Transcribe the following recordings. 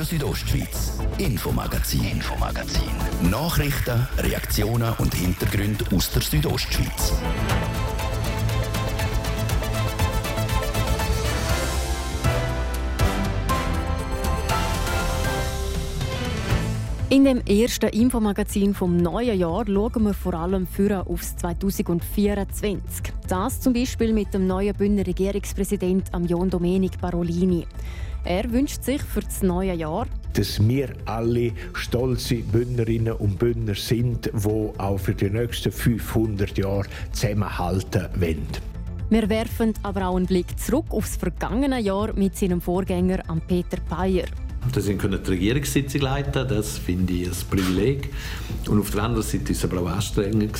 Radio Südostschweiz, Infomagazin, Infomagazin. Nachrichten, Reaktionen und Hintergründe aus der Südostschweiz. In dem ersten Infomagazin vom neuen Jahr schauen wir vor allem für aufs 2024. Das zum Beispiel mit dem neuen Bündner Regierungspräsident Jon Domenic Barolini. Er wünscht sich für das neue Jahr, dass wir alle stolze Bündnerinnen und Bündner sind, die auch für die nächsten 500 Jahre zusammenhalten wollen. Wir werfen aber auch einen Blick zurück aufs vergangene Jahr mit seinem Vorgänger Peter Payer. Dass ich die Regierungssitzung leiten das finde ich ein Privileg. Und auf der anderen Seite war es aber auch anstrengend.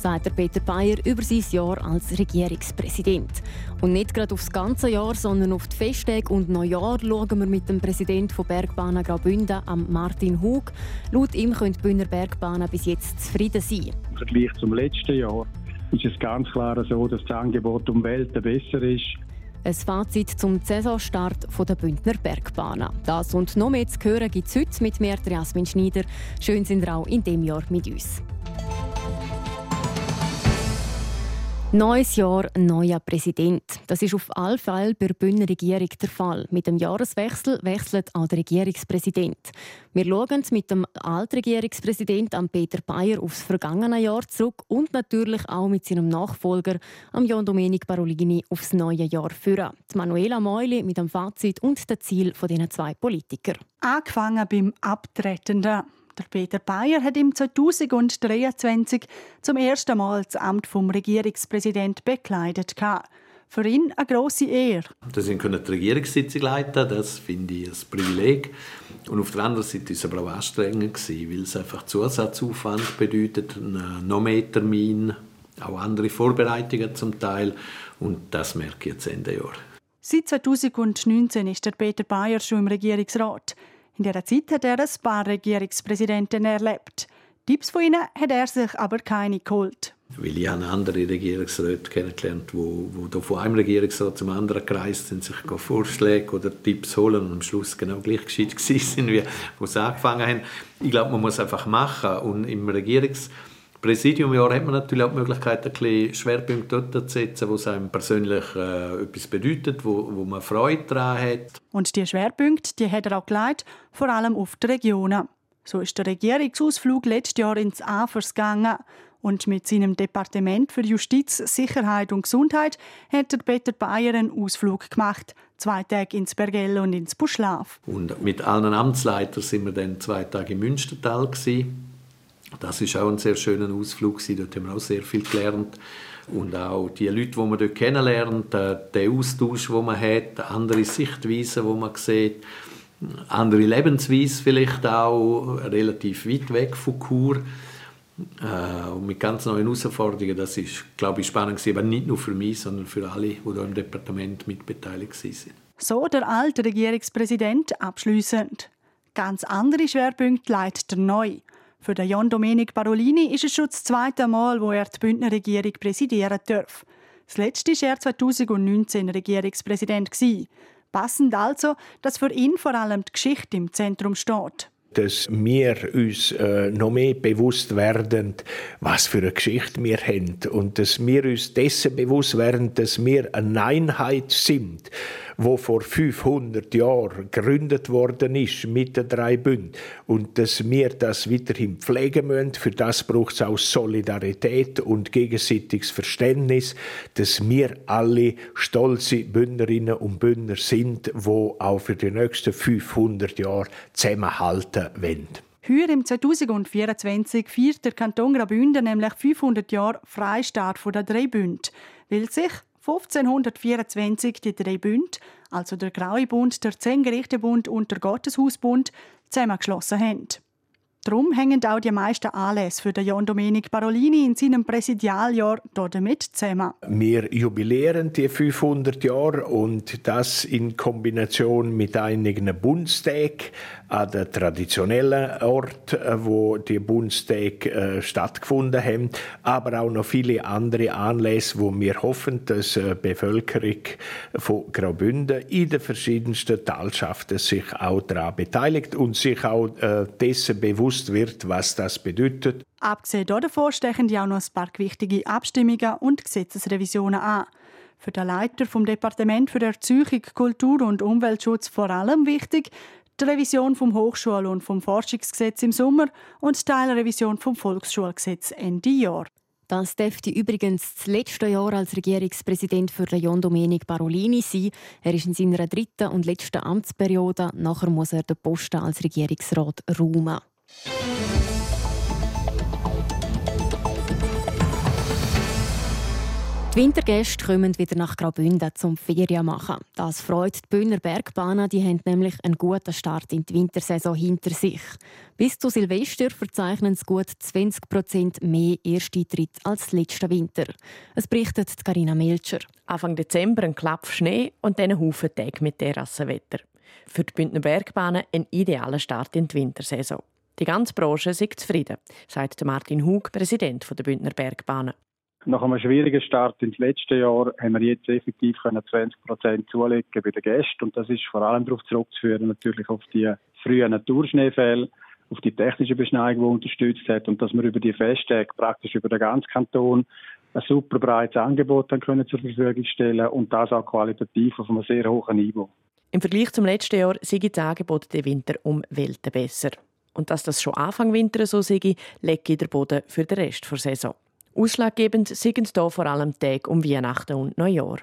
Sagt Peter Bayer über sein Jahr als Regierungspräsident. Und nicht gerade aufs ganze Jahr, sondern auf die Festtage und Neujahr schauen wir mit dem Präsidenten von Bergbahnen Graubünden, Martin Hug. Laut ihm können die Bühner Bergbahnen bis jetzt zufrieden sein. Im Vergleich zum letzten Jahr ist es ganz klar so, dass das Angebot um Welten besser ist. Ein Fazit zum Saisonstart der Bündner Bergbahnen. Das und noch mehr zu hören gibt es heute mit mir, Jasmin Schneider. Schön sind ihr auch in diesem Jahr mit uns. Neues Jahr, neuer Präsident. Das ist auf alle Fälle bei der Bündner Regierung der Fall. Mit dem Jahreswechsel wechselt auch der Regierungspräsident. Wir schauen mit dem alten Regierungspräsident Peter Bayer aufs vergangene Jahr zurück und natürlich auch mit seinem Nachfolger Jon Domenic Barolini aufs neue Jahr führen. Manuela Meuli mit dem Fazit und dem Ziel dieser zwei Politiker. Angefangen beim Abtretenden. Der Peter Bayer hat im 2023 zum ersten Mal das Amt vom Regierungspräsident bekleidet. Für ihn eine grosse Ehre. Dass ich die Regierungssitzung leiten das finde ich ein Privileg. Und auf der anderen Seite war es aber auch anstrengend, weil es einfach Zusatzaufwand bedeutet, noch mehr Termin, auch andere Vorbereitungen zum Teil. Und das merke ich jetzt Ende Jahr. Seit 2019 ist der Peter Bayer schon im Regierungsrat. In dieser Zeit hat er ein paar Regierungspräsidenten erlebt. Tipps von ihnen hat er sich aber keine geholt. Weil ich habe andere Regierungsräte kennengelernt, die, die von einem Regierungsrat zum anderen gereist sind, sich Vorschläge oder Tipps holen und am Schluss genau gleich gescheit sind, wie wo sie angefangen haben. Ich glaube, man muss einfach machen. Und im Regierungs Präsidiumjahr hat man natürlich auch die Möglichkeit, ein bisschen Schwerpunkte dort zu setzen, wo es einem persönlich äh, etwas bedeutet, wo, wo man Freude daran hat. Und die Schwerpunkte die hat er auch geleitet, vor allem auf die Regionen. So ist der Regierungsausflug letztes Jahr ins Afers gegangen. Und mit seinem Departement für Justiz, Sicherheit und Gesundheit hat der Peter Bayer einen Ausflug gemacht. Zwei Tage ins Bergell und ins Buschlaf. Und mit allen Amtsleitern sind wir dann zwei Tage im Münstertal. Gewesen. Das ist auch ein sehr schöner Ausflug. Dort haben wir auch sehr viel gelernt. Und auch die Leute, die man dort kennenlernt, der Austausch, den man hat, andere Sichtweisen, die man sieht, andere Lebensweise vielleicht auch, relativ weit weg von Chur. Äh, und mit ganz neuen Herausforderungen. Das ist, glaube ich, spannend aber nicht nur für mich, sondern für alle, die hier im Departement mitbeteiligt sind. So der alte Regierungspräsident abschließend. Ganz andere Schwerpunkte leitet der neu. Für den Jon Domenic Barolini ist es schon das zweite Mal, wo er die Bündner Regierung präsidieren darf. Das letzte war er 2019 Regierungspräsident. Passend also, dass für ihn vor allem die Geschichte im Zentrum steht dass wir uns äh, noch mehr bewusst werden, was für eine Geschichte wir haben und dass wir uns dessen bewusst werden, dass wir eine Einheit sind wo vor 500 Jahren gegründet worden ist mit den drei Bünden und dass wir das weiterhin pflegen müssen. Für das braucht es auch Solidarität und gegenseitiges Verständnis, dass wir alle stolze Bündnerinnen und Bündner sind, wo auch für die nächsten 500 Jahre zusammenhalten wollen. Heuer im 2024 feiert der Kanton Graubünden nämlich 500 Jahre Freistaat der drei Bünden, weil sich 1524 die drei Bund, also der Graue Bund, der Zehngerichtebund und der Gotteshausbund, zusammengeschlossen haben. Darum hängen auch die meisten Anlässe für John Domenic Parolini in seinem Präsidialjahr damit zusammen. Wir jubilieren die 500 Jahre und das in Kombination mit einigen Bundestagen an den traditionellen Ort, wo die Bundestage äh, stattgefunden haben, aber auch noch viele andere Anlässe, wo wir hoffen, dass die Bevölkerung von Graubünden in den verschiedensten Talschaften sich auch daran beteiligt und sich auch äh, dessen bewusst wird, was das bedeutet. Abgesehen davon stechen die auch noch ein paar wichtige Abstimmungen und Gesetzesrevisionen an. Für den Leiter vom Departement für Erziehung, Kultur und Umweltschutz vor allem wichtig, die Revision vom Hochschul- und vom Forschungsgesetz im Sommer und die Teilrevision vom Volksschulgesetz Ende Jahr. Das dürfte übrigens das letzte Jahr als Regierungspräsident für John Domenic Barolini sein. Er ist in seiner dritten und letzten Amtsperiode. Nachher muss er den Posten als Regierungsrat räumen. Die Wintergäste kommen wieder nach Graubünden zum Ferien machen. Das freut die Bühner Bergbahnen, die haben nämlich einen guten Start in die Wintersaison hinter sich. Bis zu Silvester verzeichnen sie gut 20 Prozent mehr Ersteintritt als letzten Winter. Es berichtet Karina Melcher. Anfang Dezember ein Klapp Schnee und dann ein Haufen Tage mit Terrassenwetter. Für die Bündner Bergbahnen ein idealer Start in die Wintersaison. Die ganze Branche ist zufrieden, sagt Martin Hug, Präsident der Bündner Bergbahnen. Nach einem schwierigen Start ins letzte Jahr haben wir jetzt effektiv 20 Prozent zulegen bei den Gästen. Und das ist vor allem darauf zurückzuführen, natürlich auf die frühen Naturschneefälle, auf die technische Beschneiung, die unterstützt hat und dass wir über die Festtage praktisch über den ganzen Kanton ein super breites Angebot dann können zur Verfügung stellen und das auch qualitativ auf einem sehr hohen Niveau. Im Vergleich zum letzten Jahr sind das Angebot den Winter um Welten besser. Und dass das schon Anfang Winter so sei, legt der Boden für den Rest der Saison. Ausschlaggebend sind hier vor allem Tage um Weihnachten und Neujahr.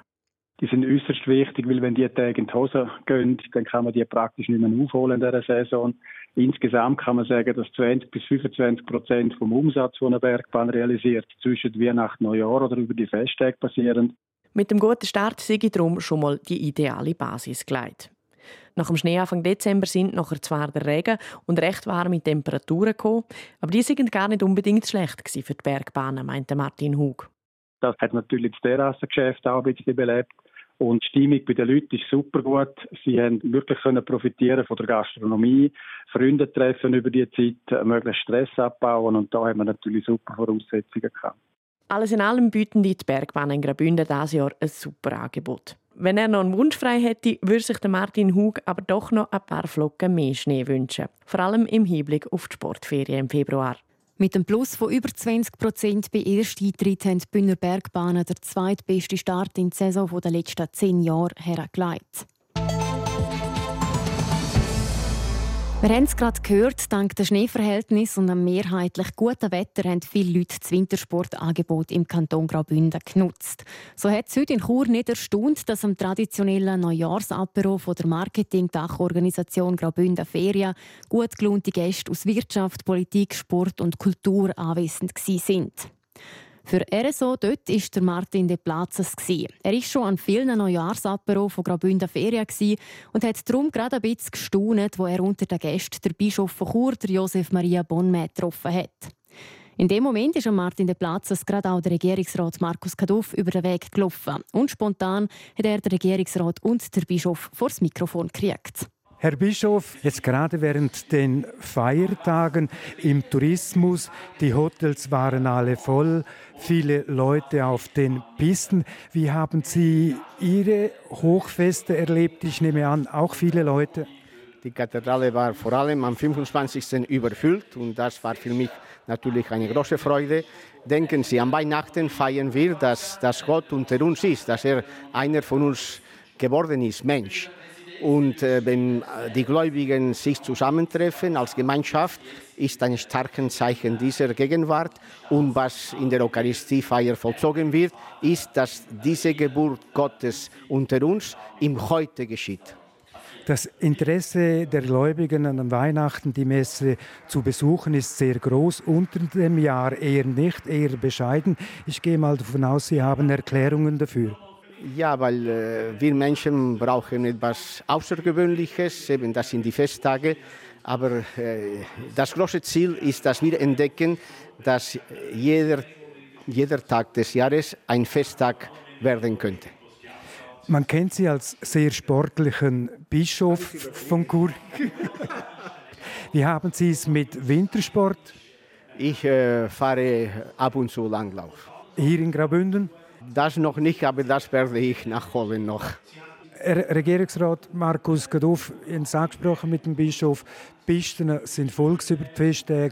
Die sind äußerst wichtig, weil wenn die Tage in die Hose gehen, dann kann man die praktisch nicht mehr aufholen in dieser Saison. Insgesamt kann man sagen, dass 20 bis 25 Prozent vom Umsatz, den eine Bergbahn realisiert, zwischen Weihnachten und Neujahr oder über die Festtage passieren. Mit dem guten Start sei darum schon mal die ideale Basis gelegt. Nach dem Schnee Anfang Dezember sind nachher zwar der Regen und recht warme Temperaturen gekommen, aber die sind gar nicht unbedingt schlecht für die Bergbahnen, meinte Martin Hug. Das hat natürlich das Terrassengeschäft auch ein bisschen belebt. Und die Stimmung bei den Leuten ist super gut. Sie haben wirklich können profitieren von der Gastronomie, Freunde treffen über die Zeit, möglichst Stress abbauen und da haben wir natürlich super Voraussetzungen gehabt. Alles in allem bieten die Bergbahnen in Graubünden dieses Jahr ein super Angebot. Wenn er noch einen Wunsch frei hätte, würde sich Martin Hug aber doch noch ein paar Flocken mehr Schnee wünschen. Vor allem im Hinblick auf die Sportferien im Februar. Mit einem Plus von über 20 Prozent bei Ersteintritt haben die Bühner Bergbahnen der zweitbeste Start in der Saison der letzten zehn Jahre hergelegt. Wir haben es gerade gehört, dank der Schneeverhältnis und einem mehrheitlich guten Wetter haben viele Leute das Wintersportangebot im Kanton Graubünden genutzt. So hat es heute in Chur nicht erstaunt, dass am traditionellen Neujahrsapero von der Marketing-Dachorganisation Graubünden Ferien gut gelohnte Gäste aus Wirtschaft, Politik, Sport und Kultur anwesend waren. Für RSO dort war der Martin de Platzes. Er war schon an vielen Neujahrsapero von Graubünden Ferien und hat darum gerade ein bisschen gestaunet, wo er unter den Gästen der Bischof von Chur, Josef Maria Bonmet, getroffen hat. In dem Moment ist Martin de Platzes gerade auch der Regierungsrat Markus Kaduff über den Weg gelaufen. Und spontan hat er den Regierungsrat und der Bischof vor das Mikrofon gekriegt. Herr Bischof, jetzt gerade während den Feiertagen im Tourismus, die Hotels waren alle voll, viele Leute auf den Pisten. Wie haben Sie Ihre Hochfeste erlebt? Ich nehme an, auch viele Leute. Die Kathedrale war vor allem am 25. überfüllt und das war für mich natürlich eine große Freude. Denken Sie, am Weihnachten feiern wir, dass, dass Gott unter uns ist, dass er einer von uns geworden ist, Mensch. Und äh, wenn äh, die Gläubigen sich zusammentreffen als Gemeinschaft, ist ein starkes Zeichen dieser Gegenwart. Und was in der Eucharistiefeier vollzogen wird, ist, dass diese Geburt Gottes unter uns im Heute geschieht. Das Interesse der Gläubigen an Weihnachten die Messe zu besuchen ist sehr groß. Unter dem Jahr eher nicht, eher bescheiden. Ich gehe mal davon aus, Sie haben Erklärungen dafür. Ja, weil äh, wir Menschen brauchen etwas Außergewöhnliches, eben das sind die Festtage. Aber äh, das große Ziel ist, dass wir entdecken, dass jeder, jeder Tag des Jahres ein Festtag werden könnte. Man kennt Sie als sehr sportlichen Bischof von Chur. Wie haben Sie es mit Wintersport? Ich äh, fahre ab und zu Langlauf. Hier in Graubünden? Das noch nicht, aber das werde ich nachholen noch. Regierungsrat Markus Gaduff, in angesprochen mit dem Bischof. Die Pisten sind voll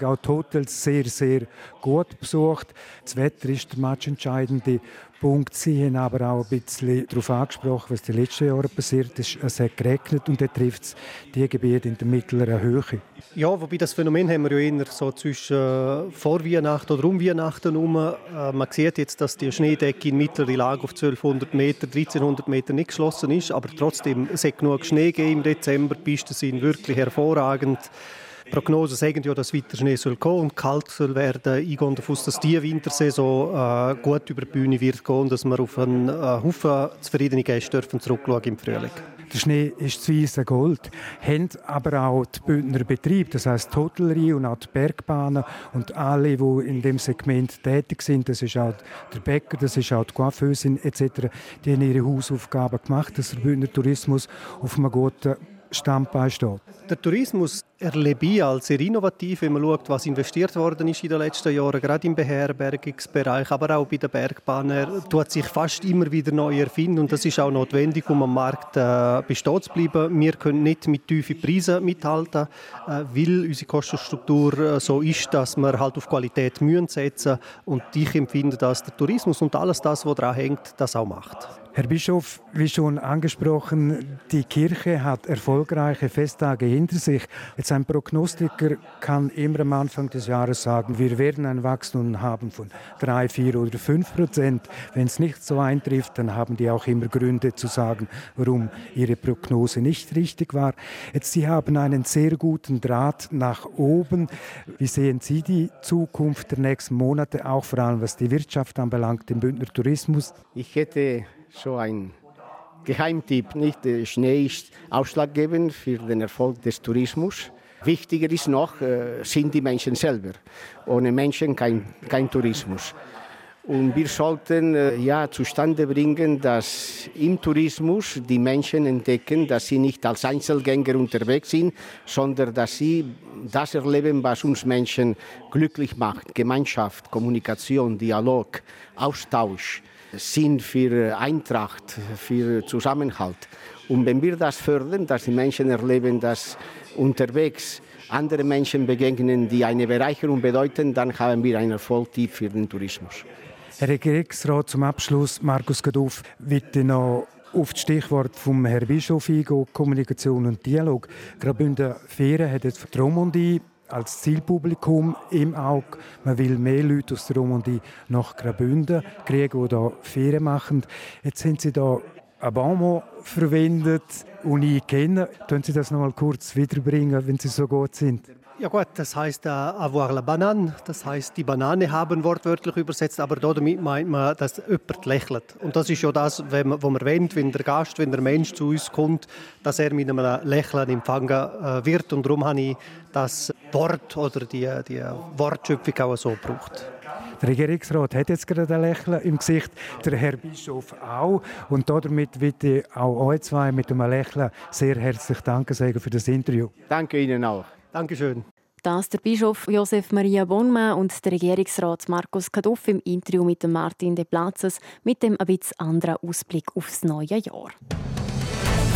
auch die Hotels sehr, sehr gut besucht. Das Wetter ist der matchentscheidende Punkt. Sie haben aber auch ein bisschen darauf angesprochen, was die letzten Jahre passiert ist. Es hat geregnet und dann trifft es die Gebiete in der mittleren Höhe. Ja, wobei das Phänomen haben wir ja eher so zwischen äh, vor Weihnachten oder um Weihnachten herum. Äh, man sieht jetzt, dass die Schneedecke in mittlerer Lage auf 1200 Meter, 1300 Meter nicht geschlossen ist, aber trotzdem es hat genug Schnee im Dezember. Die Pisten sind wirklich hervorragend. Prognosen sagen ja, dass weiter Schnee soll kommen und kalt soll werden. Ich gehe davon aus, dass diese Wintersaison äh, gut über die Bühne wird gehen und dass wir auf einen äh, Haufen zufriedene Gäste dürfen zurückschauen im Frühling. Der Schnee ist zu weiße Gold. Haben aber auch die Bündner Betriebe, das heißt die Hotellerie und auch die Bergbahnen und alle, die in dem Segment tätig sind, das ist auch der Bäcker, das ist auch die Coiffeusin etc., die haben ihre Hausaufgaben gemacht, dass der Bündner Tourismus auf einem guten Standbein steht. Der Tourismus erlebe ich als sehr innovativ, wenn man schaut, was investiert worden ist in den letzten Jahren, gerade im Beherbergungsbereich, aber auch bei den Bergbahnen. Er tut sich fast immer wieder neu erfinden und das ist auch notwendig, um am Markt äh, bestehen zu bleiben. Wir können nicht mit tiefen Preisen mithalten, äh, weil unsere Kostenstruktur äh, so ist, dass wir halt auf Qualität müssen setzen und ich empfinde, dass der Tourismus und alles das, was daran hängt, das auch macht. Herr Bischof, wie schon angesprochen, die Kirche hat erfolgreiche Festtage hinter sich. Jetzt ein Prognostiker kann immer am Anfang des Jahres sagen, wir werden ein Wachstum haben von drei, vier oder fünf Prozent. Wenn es nicht so eintrifft, dann haben die auch immer Gründe zu sagen, warum ihre Prognose nicht richtig war. Jetzt, Sie haben einen sehr guten Draht nach oben. Wie sehen Sie die Zukunft der nächsten Monate, auch vor allem was die Wirtschaft anbelangt, den Bündner Tourismus? Ich hätte so ein Geheimtipp. Nicht? Der Schnee ist ausschlaggebend für den Erfolg des Tourismus. Wichtiger ist noch, äh, sind die Menschen selber. Ohne Menschen kein, kein Tourismus. Und wir sollten äh, ja zustande bringen, dass im Tourismus die Menschen entdecken, dass sie nicht als Einzelgänger unterwegs sind, sondern dass sie das erleben, was uns Menschen glücklich macht. Gemeinschaft, Kommunikation, Dialog, Austausch. Sinn für Eintracht, für Zusammenhalt. Und wenn wir das fördern, dass die Menschen erleben, dass unterwegs andere Menschen begegnen, die eine Bereicherung bedeuten, dann haben wir einen Erfolg für den Tourismus. Herr Regierungsrat, zum Abschluss, Markus Gaduff, bitte noch auf das Stichwort vom Herrn Bischof eingehen, Kommunikation und Dialog. Graubünden Ferien hat jetzt Romandie als Zielpublikum im Auge. Man will mehr Leute aus der Romandie nach Graubünden kriegen, die hier Ferien machen. Jetzt sind Sie da Bonmot verwendet, und ich kenne. Können Sie das noch mal kurz wiederbringen, wenn Sie so gut sind? Ja gut, das heißt äh, avoir la banane, das heißt die Banane haben wortwörtlich übersetzt, aber damit meint man, dass jemand lächelt. Und das ist ja das, was man, man wendet, wenn der Gast, wenn der Mensch zu uns kommt, dass er mit einem Lächeln empfangen äh, wird. Und darum habe ich das Wort oder die, die Wortschöpfung auch so gebraucht. Der Regierungsrat hat jetzt gerade ein Lächeln im Gesicht, der Herr Bischof auch. Und damit bitte auch euch zwei mit einem Lächeln sehr herzlich Danke sagen für das Interview. Danke Ihnen auch. Dankeschön. Das der Bischof Josef Maria Bonma und der Regierungsrat Markus Kaduff im Interview mit Martin de Platzes mit dem ein bisschen anderen Ausblick aufs neue Jahr.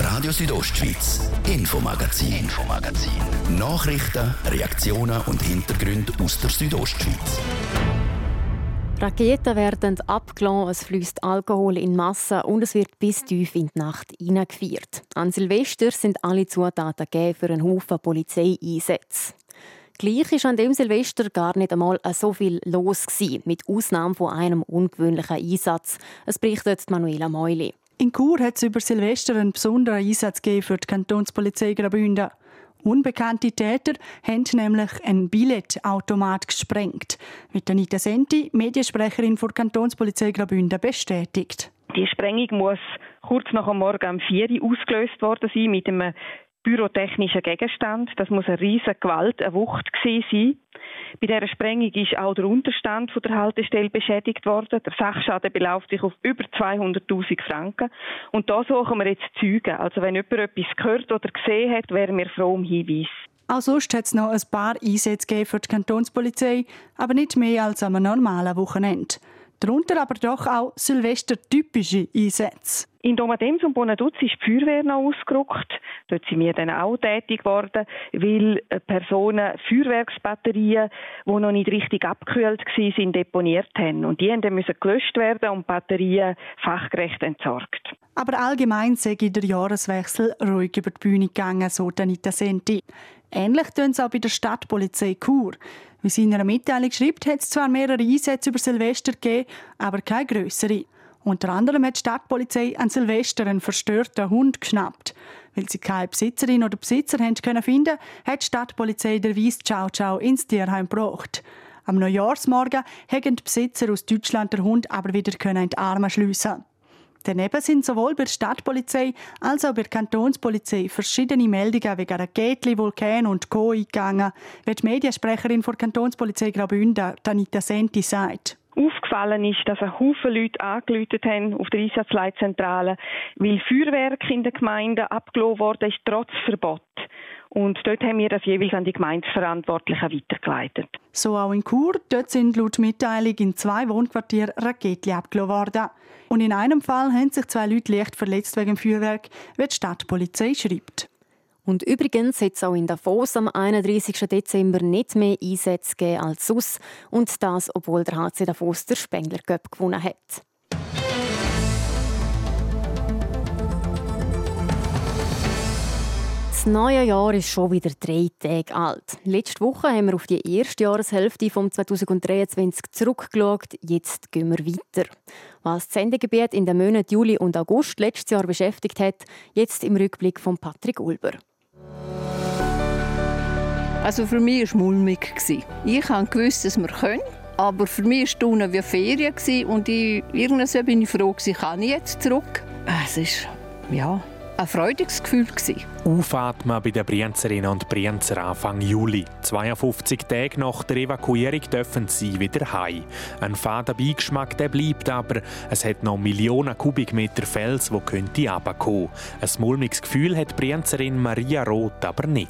Radio Südostschweiz, Infomagazin, Infomagazin. Nachrichten, Reaktionen und Hintergründe aus der Südostschweiz. Raketen werden abgelassen, es fließt Alkohol in Massen und es wird bis tief in die Nacht hineingefeiert. An Silvester sind alle Zutaten gegeben für einen Haufen Polizeieinsätze. Gleich ist an dem Silvester gar nicht einmal so viel los gewesen, mit Ausnahme von einem ungewöhnlichen Einsatz. Es berichtet Manuela Meuli. In Chur hat es über Silvester einen besonderen Einsatz für die Kantonspolizei Graubünden. Unbekannte Täter haben nämlich einen Billetautomat gesprengt, wie Anita Senti, Mediensprecherin der Kantonspolizei Graubünden, bestätigt. Die Sprengung muss kurz nach dem Morgen um 4 Uhr ausgelöst worden sein mit einem pyrotechnischen Gegenstand. Das muss eine riesige Gewalt, eine Wucht sein. Bei dieser Sprengung ist auch der Unterstand von der Haltestelle beschädigt worden. Der Sachschaden beläuft sich auf über 200.000 Franken. Und da suchen wir jetzt Zeugen. Also wenn jemand etwas gehört oder gesehen hat, wären wir froh um Hinweis. Auch sonst hat es noch ein paar Einsätze für die Kantonspolizei, aber nicht mehr als am normalen Wochenende. Darunter aber doch auch Silvester-typische Einsätze. In Domadems und Bonaduz ist die Feuerwehr noch ausgerückt. Dort sind wir dann auch tätig geworden, weil Personen Feuerwerksbatterien, die noch nicht richtig abgekühlt waren, deponiert haben. Und die mussten gelöscht werden und Batterien fachgerecht entsorgt. Aber allgemein sei der Jahreswechsel ruhig über die Bühne gegangen, so Danita Senti. Ähnlich tun es auch bei der Stadtpolizei Chur. Wie sie in einer Mitteilung schreibt, hat es zwar mehrere Einsätze über Silvester gegeben, aber keine grössere. Unter anderem hat die Stadtpolizei an Silvester einen verstörten Hund geschnappt. Weil sie keine Besitzerin oder Besitzer können finden, hat die Stadtpolizei der Weiss Ciao Ciao ins Tierheim gebracht. Am Neujahrsmorgen haben die Besitzer aus Deutschland den Hund aber wieder in die Arme schliessen. Daneben sind sowohl bei der Stadtpolizei als auch bei der Kantonspolizei verschiedene Meldungen wegen Raketli, Vulkan und Co. eingegangen, wie die Mediensprecherin der Kantonspolizei Graubünden, Danita Senti, sagt. Aufgefallen ist, dass ein Haufen Leute angeläutet haben auf der Einsatzleitzentrale, weil Feuerwerk in den Gemeinden abgelassen worden ist, trotz Verbot. Und dort haben wir das jeweils an die Gemeindeverantwortlichen weitergeleitet. So auch in Chur. Dort sind laut Mitteilung in zwei Wohnquartieren Raketen abgelassen worden. Und in einem Fall haben sich zwei Leute leicht verletzt wegen Feuerwerk, wie die Stadtpolizei schreibt. Und übrigens hat es auch in Davos am 31. Dezember nicht mehr Einsätze gegeben als sonst. Und das, obwohl der HC Davos der Spengler Cup gewonnen hat. Das neue Jahr ist schon wieder drei Tage alt. Letzte Woche haben wir auf die erste Jahreshälfte von 2023 zurückgeschaut. Jetzt gehen wir weiter. Was das Sendegebiet in den Monaten Juli und August letztes Jahr beschäftigt hat, jetzt im Rückblick von Patrick Ulber. Also für mich war es mulmig. Ich wusste, dass wir können. Aber für mich war es wie Ferien und ich, irgendwann bin ich froh, ich jetzt zurück. Es ist, ja, ein freudiges Gefühl. Aufatmen bei den Brienzerinnen und Brienzer Anfang Juli. 52 Tage nach der Evakuierung dürfen sie wieder heim. Ein fader Beigeschmack der bleibt aber. Es hat noch Millionen Kubikmeter Fels, wo könnte runterkommen. Ein mulmiges Gefühl hat Brienzerin Maria Roth aber nicht.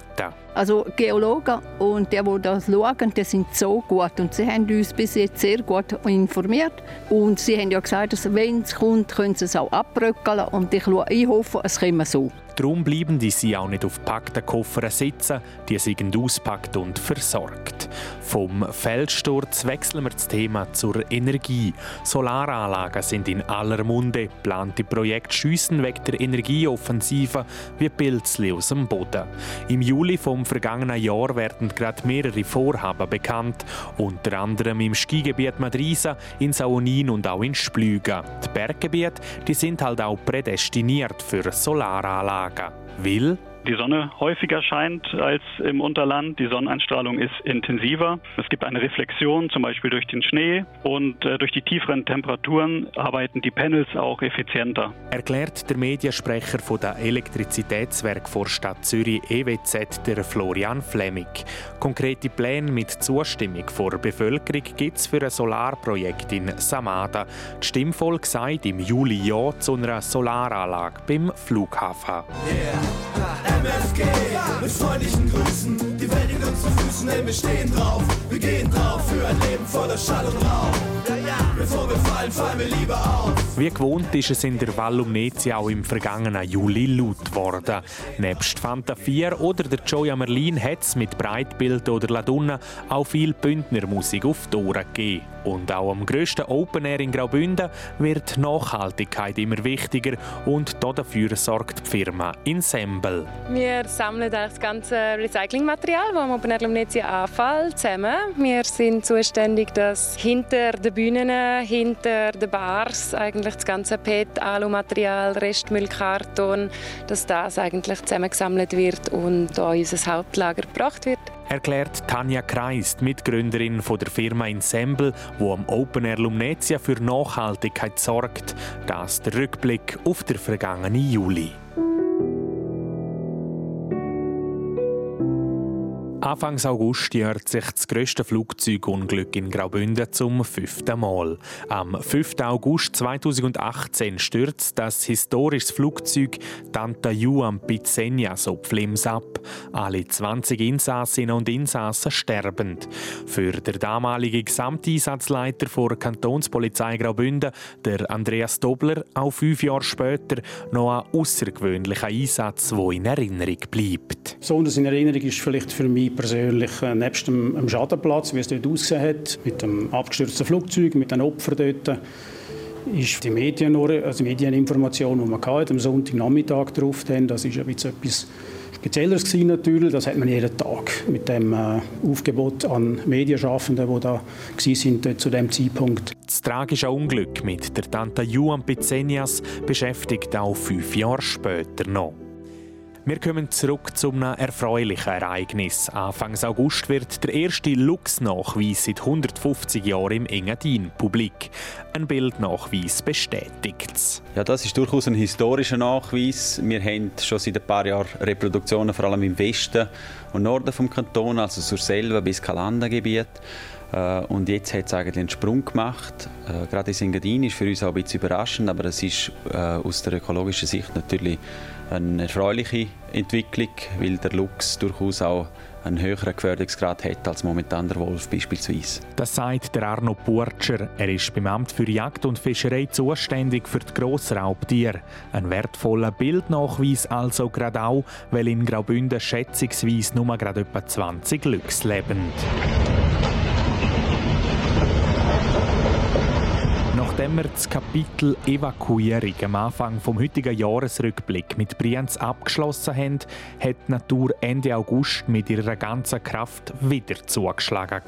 Also Geologen und die, die das schauen, die sind so gut und sie haben uns bis jetzt sehr gut informiert und sie haben ja gesagt, dass wenn es kommt, können sie es auch abbröckeln und ich, ich hoffe, es kommt so. Darum bleiben die sie auch nicht auf packten Koffern sitzen, die sind auspackt und versorgt. Vom Feldsturz wechseln wir das Thema zur Energie. Solaranlagen sind in aller Munde. Plante Projekte schiessen wegen der Energieoffensive wie Pilzli aus dem Boden. Im Juli vom vergangenen Jahr werden gerade mehrere Vorhaben bekannt, unter anderem im Skigebiet Madrisa, in Saunin und auch in Splügen. Die Berggebiete die sind halt auch prädestiniert für Solaranlagen. Lager. Will die Sonne häufiger scheint als im Unterland. Die Sonneneinstrahlung ist intensiver. Es gibt eine Reflexion, zum Beispiel durch den Schnee. Und äh, durch die tieferen Temperaturen arbeiten die Panels auch effizienter. Erklärt der Mediensprecher von der Elektrizitätswerk vor Stadt Zürich EWZ, der Florian Flemmig. Konkrete Pläne mit Zustimmung der Bevölkerung gibt es für ein Solarprojekt in Samada. Die Stimmvolk sagt im Juli Ja zu einer Solaranlage beim Flughafen. Yeah. MFG mit freundlichen Grüßen. Die Welt liegt uns zu Füßen, ey, wir stehen drauf. Wir gehen drauf für ein Leben voller Schall und Rauch. Bevor wir fallen, fallen wir lieber auf. Wie gewohnt ist es in der Val Umnezia auch im vergangenen Juli laut geworden. Nebst Fanta 4 oder der Joya Merlin hat es mit Breitbild oder Ladunna auch viel Bündnermusik auf die Ohren gegeben. Und auch am grössten Open Air in Graubünden wird Nachhaltigkeit immer wichtiger und dafür sorgt die Firma Ensemble. Wir sammeln das ganze Recyclingmaterial, das am Open Air Lumnezia anfällt, zusammen. Wir sind zuständig, dass hinter den Bühnen, hinter den Bars eigentlich das ganze PET, Alumaterial, Restmüll, Karton, dass das eigentlich zusammengesammelt wird und an unser Hauptlager gebracht wird. Erklärt Tanja Kreis, die Mitgründerin von der Firma Ensemble, wo am Open Air Lumnezia für Nachhaltigkeit sorgt. Das der Rückblick auf den vergangenen Juli. Anfangs August jährt sich das grösste Flugzeugunglück in Graubünden zum fünften Mal. Am 5. August 2018 stürzt das historische Flugzeug Tanta Ju am Pizzenias auf Flims ab. Alle 20 Insassinnen und Insassen sterbend. Für den damaligen Gesamteinsatzleiter der Kantonspolizei Graubünden, der Andreas Dobler, auch fünf Jahre später noch ein außergewöhnlicher Einsatz, der in Erinnerung bleibt. Besonders in Erinnerung ist vielleicht für mich persönlich äh, nebst dem, dem Schadenplatz, wie es dort ausgesehen hat, mit dem abgestürzten Flugzeug, mit den Opfern dort, ist die Medien, also Medieninformation, die man hatte, am Sonntagnachmittag drauf, das ist ein etwas Spezielleres gewesen natürlich. Das hat man jeden Tag mit dem äh, Aufgebot an Medienschaffenden, die da sind zu dem Zeitpunkt. Das tragische Unglück mit der Tante Juan Pizzenias beschäftigt auch fünf Jahre später noch. Wir kommen zurück zu einem erfreulichen Ereignis. Anfang August wird der erste Lux-Nachweis seit 150 Jahren im Engadin publik. Ein Bildnachweis bestätigt Ja, das ist durchaus ein historischer Nachweis. Wir haben schon seit ein paar Jahren Reproduktionen, vor allem im Westen und Norden vom Kanton, also zur Selva bis Kalandengebiet. Äh, und jetzt hat es eigentlich einen Sprung gemacht. Äh, gerade in Engadin ist für uns auch ein bisschen überraschend, aber es ist äh, aus der ökologischen Sicht natürlich eine erfreuliche Entwicklung, weil der Luchs durchaus auch einen höheren Gefährdungsgrad hat als momentan der Wolf beispielsweise. Das sagt der Arno Burtscher. Er ist beim Amt für Jagd und Fischerei zuständig für die Grossraubtiere. Ein wertvoller Bildnachweis also gerade auch, weil in Graubünden schätzungsweise nur gerade etwa 20 Luchs leben. Nachdem wir das Kapitel Evakuierung am Anfang vom heutigen Jahresrückblick mit Brienz abgeschlossen haben, hat die Natur Ende August mit ihrer ganzen Kraft wieder zugeschlagen.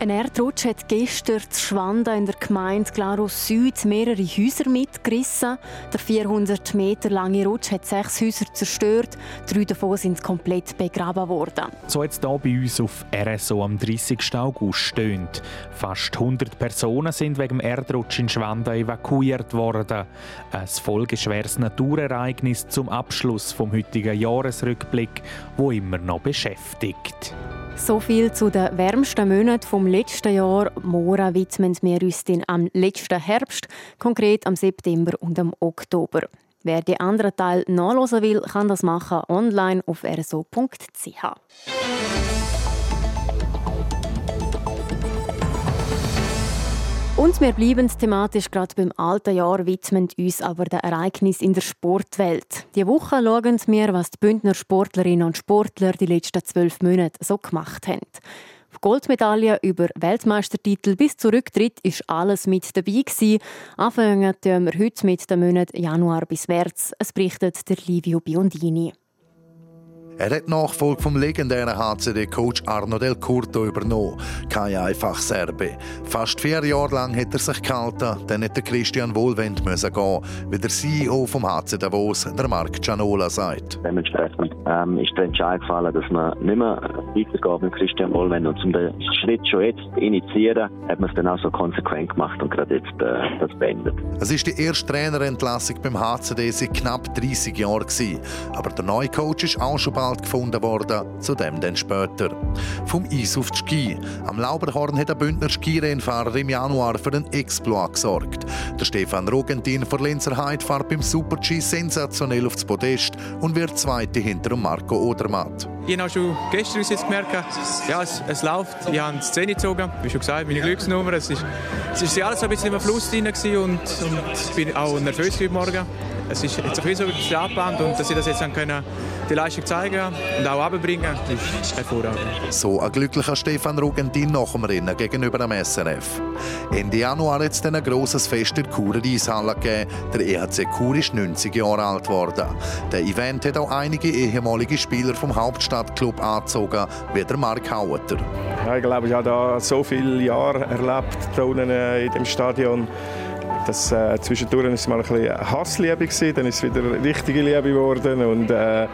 Ein Erdrutsch hat gestern zu Schwanda in der Gemeinde Glarus Süd mehrere Häuser mitgerissen. Der 400 Meter lange Rutsch hat sechs Häuser zerstört, drei davon sind komplett begraben worden. So es hier bei uns auf RSO am 30. August stöhnt. Fast 100 Personen sind wegen dem Erdrutsch in Schwanda Rwanda evakuiert worden. Ein folgeschweres Naturereignis zum Abschluss vom heutigen Jahresrückblick, wo immer noch beschäftigt. So viel zu den wärmsten Monaten vom letzten Jahr. Morgen widmen wir uns den am letzten Herbst, konkret am September und am Oktober. Wer die anderen Teil nachlesen will, kann das machen online auf rso.ch. Und wir bleiben thematisch gerade beim alten Jahr, widmen uns aber den Ereignissen in der Sportwelt. Die Woche schauen wir, was die Bündner Sportlerinnen und Sportler die letzten zwölf Monate so gemacht haben. Auf Goldmedaillen über Weltmeistertitel bis zu Rücktritt ist alles mit dabei. Anfangen wir heute mit dem Monat Januar bis März. Es berichtet der Livio Biondini. Er hat die Nachfolge vom legendären HCD-Coach Arno Del Curto übernommen. Kein einfach Serbe. Fast vier Jahre lang hat er sich gehalten, dann hätte Christian Wohlwend müssen gehen, wie der CEO vom HC Davos, der Marc Gianola, sagt. Dementsprechend ähm, ist der Entscheid gefallen, dass man nicht mehr weitergeht mit Christian Wohlwend. Und um den Schritt schon jetzt zu initiieren, hat man es dann auch so konsequent gemacht und gerade jetzt äh, das beendet. Es ist die erste Trainerentlassung beim HCD seit knapp 30 Jahren. Gewesen. Aber der neue Coach ist auch schon bald Wald gefunden worden, zu dann später. Vom Eis auf die Ski. Am Lauberhorn hat der Bündner Skirennfahrer im Januar für einen Exploit gesorgt. Der Stefan Rogentin von Lenzer Heid fährt beim Super-G sensationell aufs Podest und wird Zweite hinter Marco Odermatt. Ich habe schon gestern jetzt gemerkt, ja, es, es läuft. Ich habe die Szene gezogen, wie schon gesagt, meine Glücksnummer. Es ist alles ein bisschen im Fluss drin und, und ich bin auch nervös heute Morgen. Es ist jetzt ein bisschen so geplant und dass ich das jetzt dann können, die Leistung zeigen und auch abbringen, ist hervorragend. So ein glücklicher Stefan Rugentin nach dem Rennen gegenüber dem SRF. Ende Januar hat es dann ein grosses Fest in der Churer Eishalle gegeben. Der EHC Chur ist 90 Jahre alt geworden. Der Event hat auch einige ehemalige Spieler vom Hauptstadtclub angezogen, wie der Mark Haueter. Ja, ich glaube, ich habe da so viele Jahre erlebt, hier in dem Stadion Das, äh, zwischendurch war es mal ein bisschen Hassliebe, gewesen, dann ist es wieder richtige Liebe geworden und äh,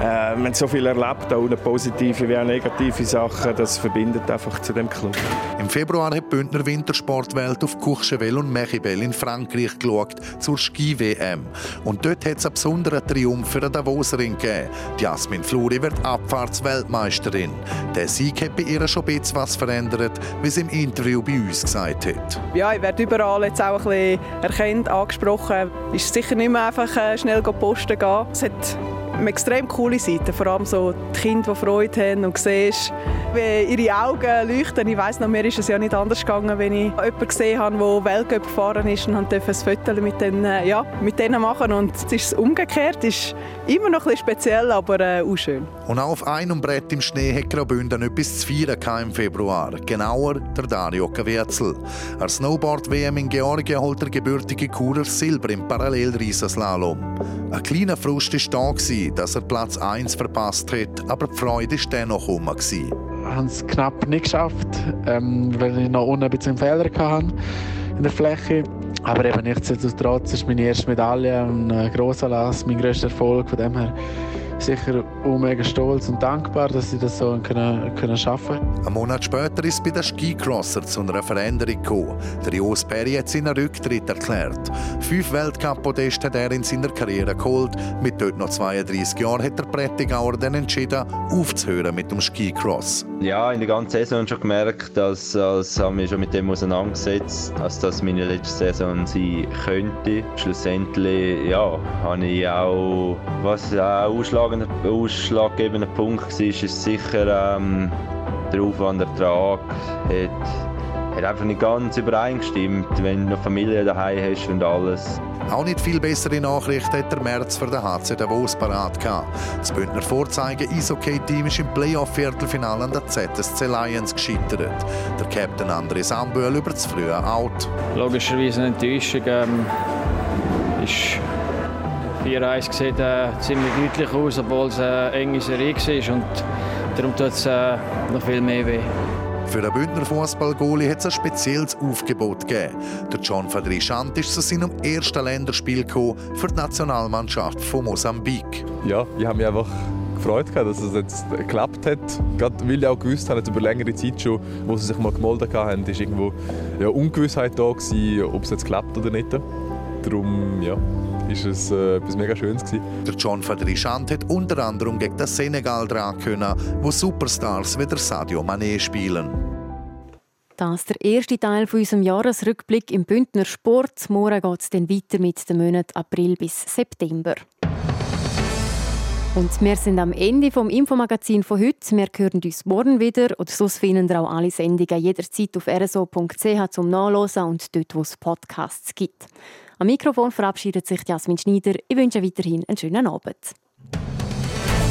äh, wir haben so viel erlebt, auch positive wie auch negative Sachen. Das verbindet einfach zu dem Club. Im Februar hat die Bündner Wintersportwelt auf Courchevel und Mechibel in Frankreich geschaut zur Ski-WM. Und dort hat es einen besonderen Triumph für den Davoserin gegeben. Jasmin Fluri wird Abfahrtsweltmeisterin. Der Sieg hat bei ihr schon ein bisschen was verändert, wie sie im Interview bei uns gesagt hat. Ja, ich werde überall jetzt auch ein bisschen erkannt, angesprochen. Es ist sicher nicht mehr einfach äh, schnell posten gehen. Es hat extrem coole Seiten, vor allem so die Kinder, die Freude haben und siehst, wie ihre Augen leuchten. Ich weiss noch, mir ist es ja nicht anders gegangen, wenn ich jemanden gesehen habe, der Weltcup gefahren ist und durfte ein Foto mit denen, äh, ja, mit denen machen und es ist umgekehrt, es ist immer noch ein bisschen speziell, aber äh, auch schön. Und auch auf einem Brett im Schnee hat Graubünden etwas zu feiern im Februar. Genauer der Dario Kawetzel. An Snowboard-WM in Georgien holt der gebürtige Kurer Silber im Parallelriesenslalom. Ein kleiner Frust war da, dass er Platz 1 verpasst hat, aber die Freude war dennoch herum. Ich habe es knapp nicht geschafft, ähm, weil ich noch unten ein bisschen Fehler hatte in der Fläche. Aber eben nichtsdestotrotz ist meine erste Medaille ein grosser Lass, mein grösster Erfolg. Von dem her sicher auch mega stolz und dankbar, dass sie das so können, können schaffen Ein Monat später ist bei den Skicrosser zu einer Veränderung gekommen. Der Jos Perry hat seinen Rücktritt erklärt. Fünf Weltcup-Podeste hat er in seiner Karriere geholt. Mit dort noch 32 Jahren hat der Prättigauer dann entschieden, aufzuhören mit dem Skicross. Ja, in der ganzen Saison schon gemerkt, dass, als haben wir schon mit dem auseinandergesetzt, dass das meine letzte Saison sein könnte. Schlussendlich, ja, habe ich auch, was auch ausschlagender, ausschlaggebender Punkt war, ist sicher ähm, der Aufwandertrag. Hat, hat einfach nicht ganz übereingestimmt, wenn du noch Familie daheim hast und alles. Auch nicht viel bessere Nachricht hat der März für den HC Davos parat gehabt. Das Bündner Vorzeigen Eishockey-Team ist im Playoff-Viertelfinale an der ZSC Lions gescheitert. Der Captain André Sambühl über das frühe Out. Logischerweise eine Enttäuschung. Ähm, ist 4-1 sieht äh, ziemlich deutlich aus, obwohl es eine enge Serie war. Und darum tut es äh, noch viel mehr weh. Für den Bündner Fußballgoalie hat es ein spezielles Aufgebot gegeben. Der John Fadrichant ist zu seinem ersten Länderspiel gekommen für die Nationalmannschaft von Mosambik. Ja, ich habe mich einfach gefreut, dass es jetzt geklappt hat. Gerade weil ich auch gewusst habe, über längere Zeit schon, wo sie sich mal gemeldet haben, ist irgendwo ja, Ungewissheit da gewesen, ob es jetzt klappt oder nicht. Darum, ja, ist es äh, etwas mega Schönes gewesen. Der John Fadrichant hat unter anderem gegen das Senegal dran können, wo Superstars wie der Sadio Mané spielen. Das ist der erste Teil von unserem Jahresrückblick im Bündner Sport. Morgen geht es dann weiter mit den Monaten April bis September. Und wir sind am Ende vom Infomagazin von heute. Wir hören uns morgen wieder oder sonst finden ihr auch alle Sendungen jederzeit auf rso.ch zum Nachlesen und dort, wo es Podcasts gibt. Am Mikrofon verabschiedet sich Jasmin Schneider. Ich wünsche weiterhin einen schönen Abend.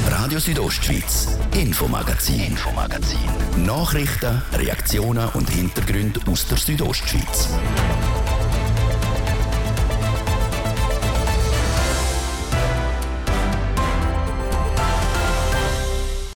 Radio Südostschweiz, Infomagazin, Infomagazin. Nachrichten, Reaktionen und Hintergründe aus der Südostschweiz.